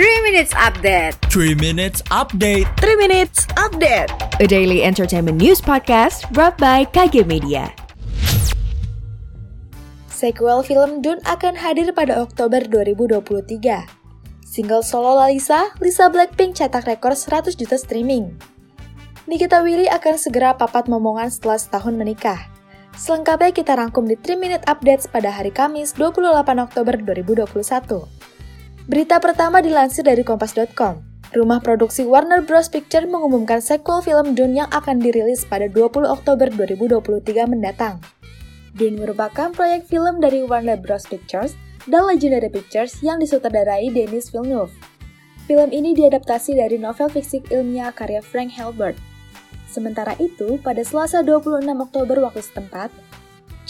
3 Minutes Update 3 Minutes Update 3 Minutes Update A daily entertainment news podcast brought by KG Media. Sequel film Dune akan hadir pada Oktober 2023. Single solo Lalisa, Lisa Blackpink cetak rekor 100 juta streaming. Nikita Willy akan segera papat momongan setelah setahun menikah. Selengkapnya kita rangkum di 3 Minute Updates pada hari Kamis 28 Oktober 2021. Berita pertama dilansir dari Kompas.com. Rumah produksi Warner Bros. Picture mengumumkan sequel film Dune yang akan dirilis pada 20 Oktober 2023 mendatang. Dune merupakan proyek film dari Warner Bros. Pictures dan Legendary Pictures yang disutradarai Denis Villeneuve. Film ini diadaptasi dari novel fiksi ilmiah karya Frank Herbert. Sementara itu, pada Selasa 26 Oktober waktu setempat,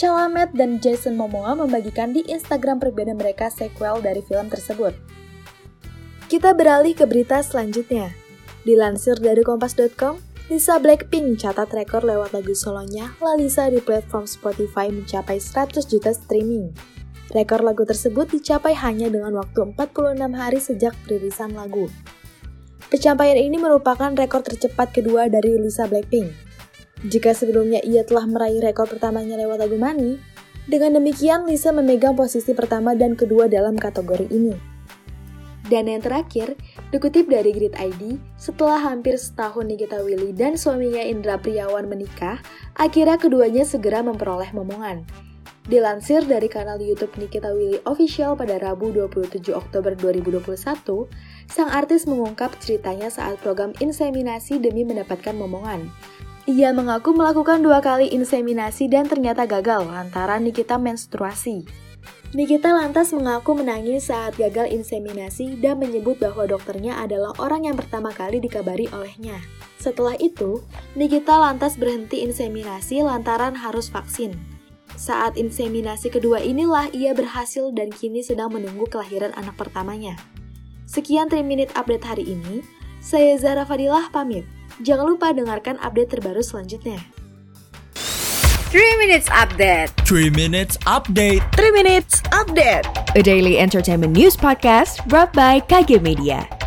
Chalamet dan Jason Momoa membagikan di Instagram pribadi mereka sequel dari film tersebut. Kita beralih ke berita selanjutnya. Dilansir dari kompas.com, Lisa Blackpink catat rekor lewat lagu solonya Lalisa di platform Spotify mencapai 100 juta streaming. Rekor lagu tersebut dicapai hanya dengan waktu 46 hari sejak perilisan lagu. Pencapaian ini merupakan rekor tercepat kedua dari Lisa Blackpink. Jika sebelumnya ia telah meraih rekor pertamanya lewat lagu Money, dengan demikian Lisa memegang posisi pertama dan kedua dalam kategori ini. Dan yang terakhir, dikutip dari Grid ID, setelah hampir setahun Nikita Willy dan suaminya Indra Priawan menikah, akhirnya keduanya segera memperoleh momongan. Dilansir dari kanal YouTube Nikita Willy Official pada Rabu 27 Oktober 2021, sang artis mengungkap ceritanya saat program inseminasi demi mendapatkan momongan. Ia mengaku melakukan dua kali inseminasi dan ternyata gagal lantaran Nikita menstruasi. Nikita lantas mengaku menangis saat gagal inseminasi dan menyebut bahwa dokternya adalah orang yang pertama kali dikabari olehnya. Setelah itu, Nikita lantas berhenti inseminasi lantaran harus vaksin. Saat inseminasi kedua inilah ia berhasil dan kini sedang menunggu kelahiran anak pertamanya. Sekian 3 Minute Update hari ini, saya Zara Fadilah pamit. Jangan lupa dengarkan update terbaru selanjutnya. 3 Minutes Update 3 Minutes Update 3 Minutes Update A daily entertainment news podcast brought by KG Media.